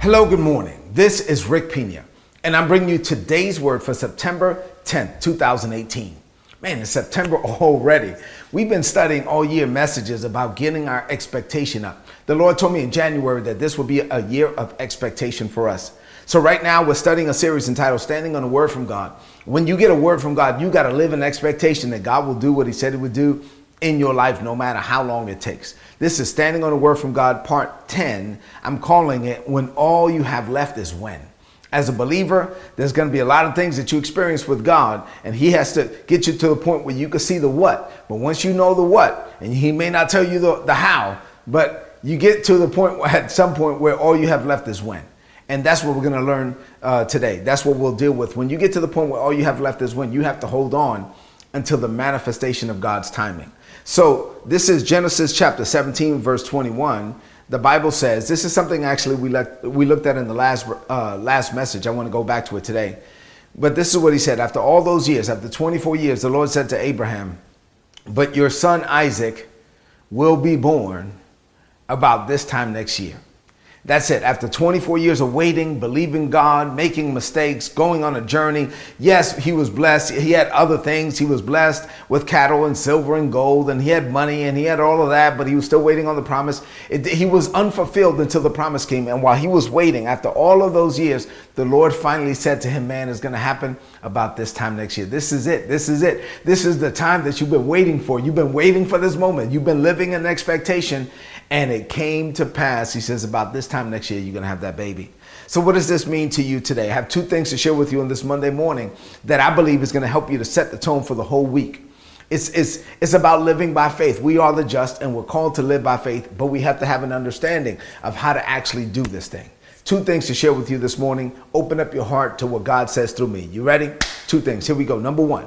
Hello, good morning. This is Rick Pina, and I'm bringing you today's word for September 10th, 2018. Man, it's September already. We've been studying all year messages about getting our expectation up. The Lord told me in January that this would be a year of expectation for us. So, right now, we're studying a series entitled Standing on a Word from God. When you get a word from God, you got to live in expectation that God will do what He said He would do in your life, no matter how long it takes. This is Standing on the Word from God, part 10. I'm calling it When All You Have Left Is When. As a believer, there's going to be a lot of things that you experience with God, and He has to get you to the point where you can see the what. But once you know the what, and He may not tell you the, the how, but you get to the point at some point where all you have left is when. And that's what we're going to learn uh, today. That's what we'll deal with. When you get to the point where all you have left is when, you have to hold on until the manifestation of God's timing. So this is Genesis chapter 17, verse 21. The Bible says this is something actually we looked we looked at in the last uh, last message. I want to go back to it today, but this is what he said. After all those years, after 24 years, the Lord said to Abraham, "But your son Isaac will be born about this time next year." That's it. After 24 years of waiting, believing God, making mistakes, going on a journey. Yes, he was blessed. He had other things. He was blessed with cattle and silver and gold, and he had money and he had all of that, but he was still waiting on the promise. It, he was unfulfilled until the promise came. And while he was waiting, after all of those years, the Lord finally said to him, Man, it's going to happen about this time next year. This is it. This is it. This is the time that you've been waiting for. You've been waiting for this moment. You've been living in expectation. And it came to pass, he says, about this time next year, you're going to have that baby. So, what does this mean to you today? I have two things to share with you on this Monday morning that I believe is going to help you to set the tone for the whole week. It's, it's, it's about living by faith. We are the just and we're called to live by faith, but we have to have an understanding of how to actually do this thing. Two things to share with you this morning. Open up your heart to what God says through me. You ready? Two things. Here we go. Number one,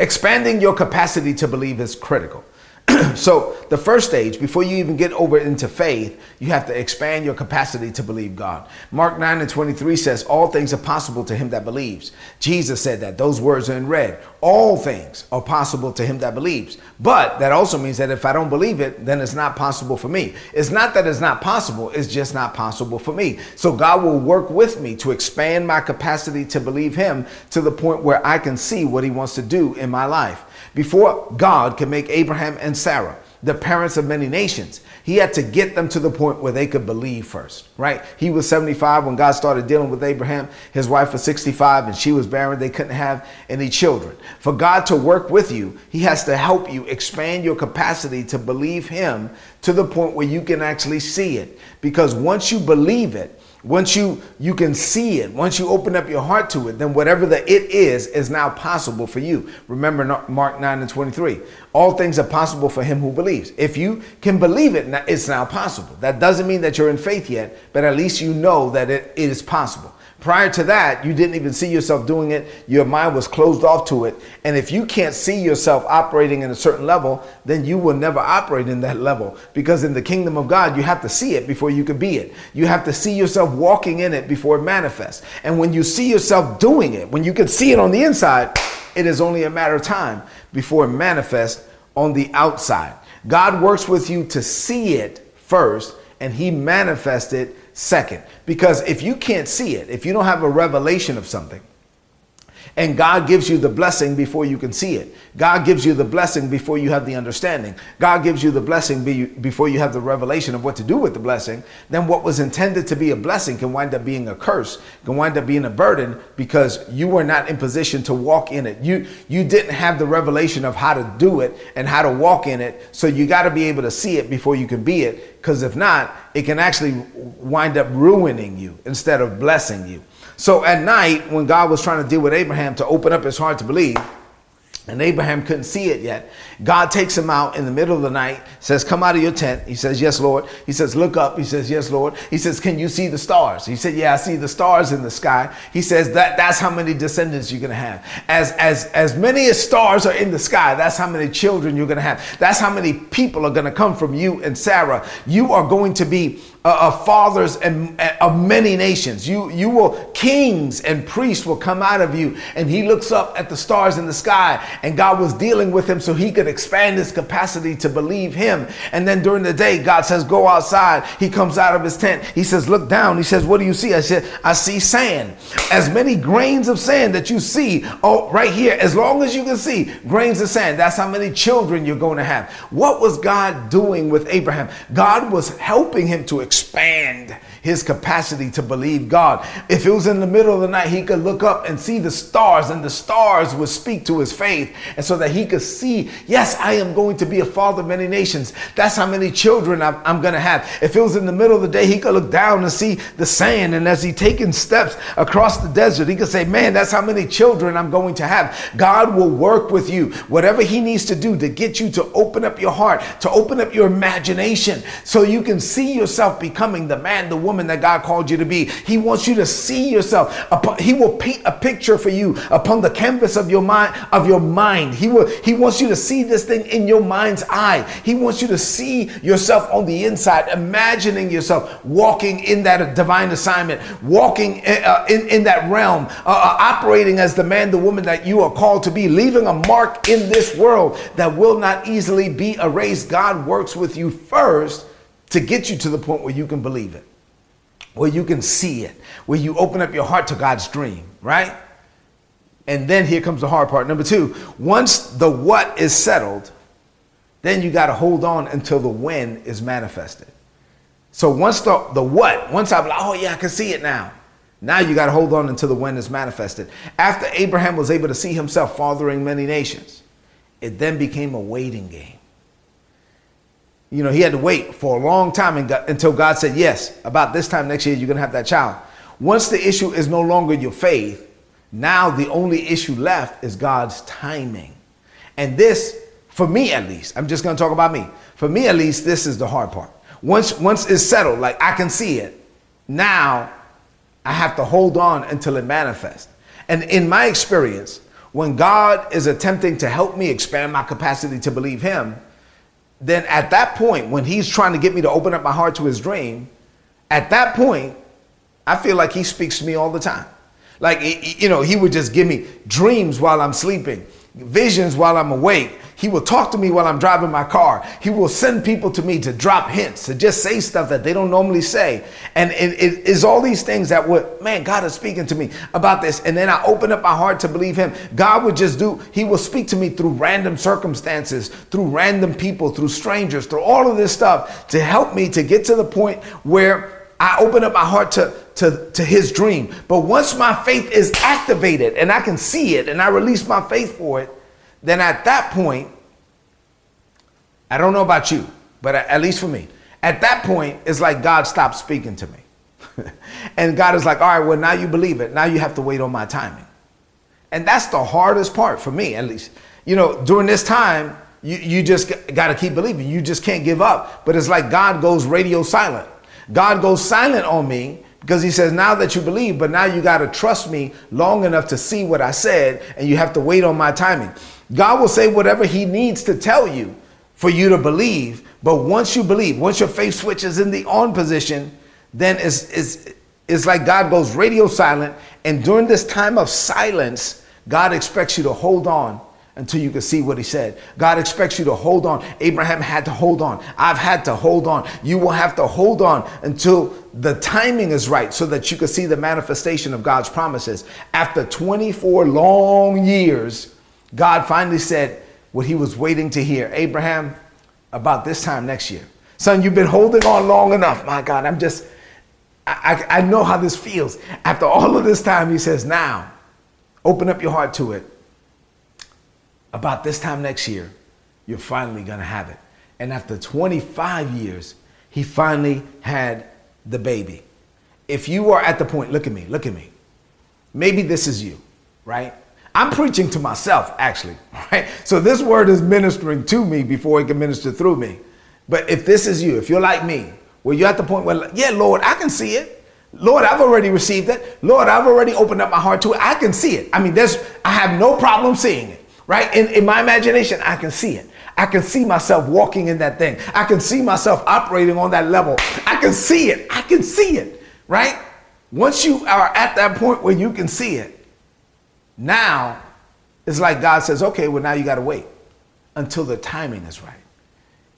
expanding your capacity to believe is critical. so the first stage, before you even get over into faith, you have to expand your capacity to believe God. Mark 9 and 23 says, All things are possible to him that believes. Jesus said that. Those words are in red. All things are possible to him that believes. But that also means that if I don't believe it, then it's not possible for me. It's not that it's not possible, it's just not possible for me. So God will work with me to expand my capacity to believe him to the point where I can see what he wants to do in my life. Before God could make Abraham and Sarah the parents of many nations, he had to get them to the point where they could believe first, right? He was 75 when God started dealing with Abraham. His wife was 65 and she was barren. They couldn't have any children. For God to work with you, he has to help you expand your capacity to believe him to the point where you can actually see it. Because once you believe it, once you you can see it, once you open up your heart to it, then whatever the it is is now possible for you. Remember Mark 9 and 23. All things are possible for him who believes. If you can believe it, it's now possible. That doesn't mean that you're in faith yet, but at least you know that it, it is possible. Prior to that, you didn't even see yourself doing it. Your mind was closed off to it. And if you can't see yourself operating in a certain level, then you will never operate in that level. Because in the kingdom of God, you have to see it before you can be it. You have to see yourself walking in it before it manifests. And when you see yourself doing it, when you can see it on the inside, it is only a matter of time before it manifests on the outside. God works with you to see it first, and He manifests it second. Because if you can't see it, if you don't have a revelation of something, and God gives you the blessing before you can see it. God gives you the blessing before you have the understanding. God gives you the blessing be, before you have the revelation of what to do with the blessing. Then what was intended to be a blessing can wind up being a curse, can wind up being a burden because you were not in position to walk in it. You you didn't have the revelation of how to do it and how to walk in it. So you got to be able to see it before you can be it. Because if not, it can actually wind up ruining you instead of blessing you. So at night, when God was trying to deal with Abraham to open up his heart to believe, and Abraham couldn't see it yet. God takes him out in the middle of the night, says, Come out of your tent. He says, Yes, Lord. He says, Look up. He says, Yes, Lord. He says, Can you see the stars? He said, Yeah, I see the stars in the sky. He says, that, That's how many descendants you're going to have. As, as, as many as stars are in the sky, that's how many children you're going to have. That's how many people are going to come from you and Sarah. You are going to be uh, of fathers and uh, of many nations. You, you will, kings and priests will come out of you. And he looks up at the stars in the sky, and God was dealing with him so he could expand his capacity to believe him. And then during the day, God says, Go outside. He comes out of his tent. He says, Look down. He says, What do you see? I said, I see sand. As many grains of sand that you see, oh, right here, as long as you can see grains of sand, that's how many children you're going to have. What was God doing with Abraham? God was helping him to expand his capacity to believe God. If it was in the middle of the night, he could look up and see the stars, and the stars would speak to his faith. And so that he could see, yes, I am going to be a father of many nations. That's how many children I'm, I'm going to have. If it was in the middle of the day, he could look down and see the sand. And as he taking steps across the desert, he could say, man, that's how many children I'm going to have. God will work with you. Whatever he needs to do to get you to open up your heart, to open up your imagination, so you can see yourself becoming the man, the woman, woman that God called you to be. He wants you to see yourself. He will paint a picture for you upon the canvas of your mind, of your mind. He will, he wants you to see this thing in your mind's eye. He wants you to see yourself on the inside, imagining yourself walking in that divine assignment, walking uh, in, in that realm, uh, uh, operating as the man, the woman that you are called to be, leaving a mark in this world that will not easily be erased. God works with you first to get you to the point where you can believe it where you can see it, where you open up your heart to God's dream, right? And then here comes the hard part. Number two, once the what is settled, then you got to hold on until the when is manifested. So once the, the what, once I'm like, oh yeah, I can see it now. Now you got to hold on until the when is manifested. After Abraham was able to see himself fathering many nations, it then became a waiting game you know, he had to wait for a long time until God said, yes, about this time next year, you're going to have that child. Once the issue is no longer your faith, now the only issue left is God's timing. And this, for me at least, I'm just going to talk about me. For me at least, this is the hard part. Once, once it's settled, like I can see it, now I have to hold on until it manifests. And in my experience, when God is attempting to help me expand my capacity to believe Him, then at that point, when he's trying to get me to open up my heart to his dream, at that point, I feel like he speaks to me all the time. Like, you know, he would just give me dreams while I'm sleeping, visions while I'm awake. He will talk to me while I'm driving my car. He will send people to me to drop hints, to just say stuff that they don't normally say. And it, is all these things that would, man, God is speaking to me about this. And then I open up my heart to believe Him. God would just do, He will speak to me through random circumstances, through random people, through strangers, through all of this stuff to help me to get to the point where I open up my heart to, to, to his dream. But once my faith is activated and I can see it and I release my faith for it, then at that point, I don't know about you, but at least for me, at that point, it's like God stopped speaking to me. and God is like, all right, well, now you believe it. Now you have to wait on my timing. And that's the hardest part for me, at least. You know, during this time, you, you just got to keep believing. You just can't give up. But it's like God goes radio silent. God goes silent on me because he says, now that you believe, but now you got to trust me long enough to see what I said, and you have to wait on my timing. God will say whatever he needs to tell you for you to believe. But once you believe, once your faith switches in the on position, then it's, it's, it's like God goes radio silent. And during this time of silence, God expects you to hold on until you can see what he said. God expects you to hold on. Abraham had to hold on. I've had to hold on. You will have to hold on until the timing is right so that you can see the manifestation of God's promises. After 24 long years, God finally said what he was waiting to hear Abraham, about this time next year. Son, you've been holding on long enough. My God, I'm just, I, I, I know how this feels. After all of this time, he says, Now, open up your heart to it. About this time next year, you're finally going to have it. And after 25 years, he finally had the baby. If you are at the point, look at me, look at me. Maybe this is you, right? I'm preaching to myself, actually, right? So this word is ministering to me before it can minister through me. But if this is you, if you're like me, where you're at the point where, yeah, Lord, I can see it. Lord, I've already received it. Lord, I've already opened up my heart to it. I can see it. I mean, there's, I have no problem seeing it, right? In, in my imagination, I can see it. I can see myself walking in that thing. I can see myself operating on that level. I can see it. I can see it, right? Once you are at that point where you can see it, now it's like God says, okay, well, now you got to wait until the timing is right.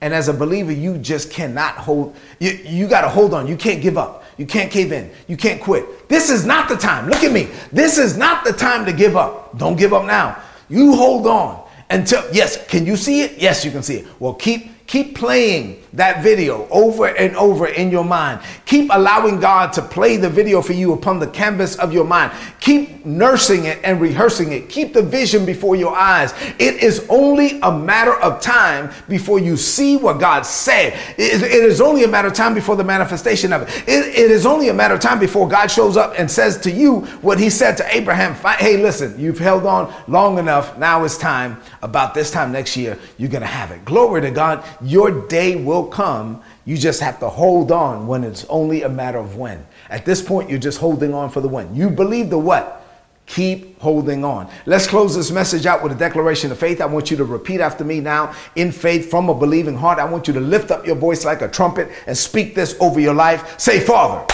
And as a believer, you just cannot hold, you, you got to hold on. You can't give up. You can't cave in. You can't quit. This is not the time. Look at me. This is not the time to give up. Don't give up now. You hold on until, yes, can you see it? Yes, you can see it. Well, keep Keep playing that video over and over in your mind. Keep allowing God to play the video for you upon the canvas of your mind. Keep nursing it and rehearsing it. Keep the vision before your eyes. It is only a matter of time before you see what God said. it is only a matter of time before the manifestation of it. it. Is only a matter of time before God shows up and says to you what he said to Abraham Hey, listen, you've held on long enough. Now it's time. About this time next year, you're going to have it. Glory to God your day will come. You just have to hold on when it's only a matter of when. At this point, you're just holding on for the when. You believe the what? Keep holding on. Let's close this message out with a declaration of faith. I want you to repeat after me now in faith from a believing heart. I want you to lift up your voice like a trumpet and speak this over your life. Say, Father,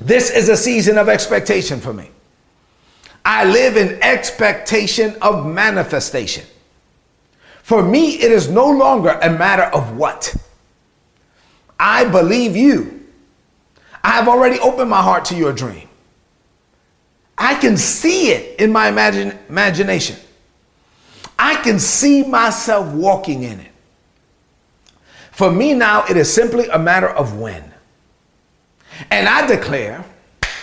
this is a season of expectation for me. I live in expectation of manifestation. For me, it is no longer a matter of what. I believe you. I have already opened my heart to your dream. I can see it in my imagine, imagination. I can see myself walking in it. For me now, it is simply a matter of when. And I declare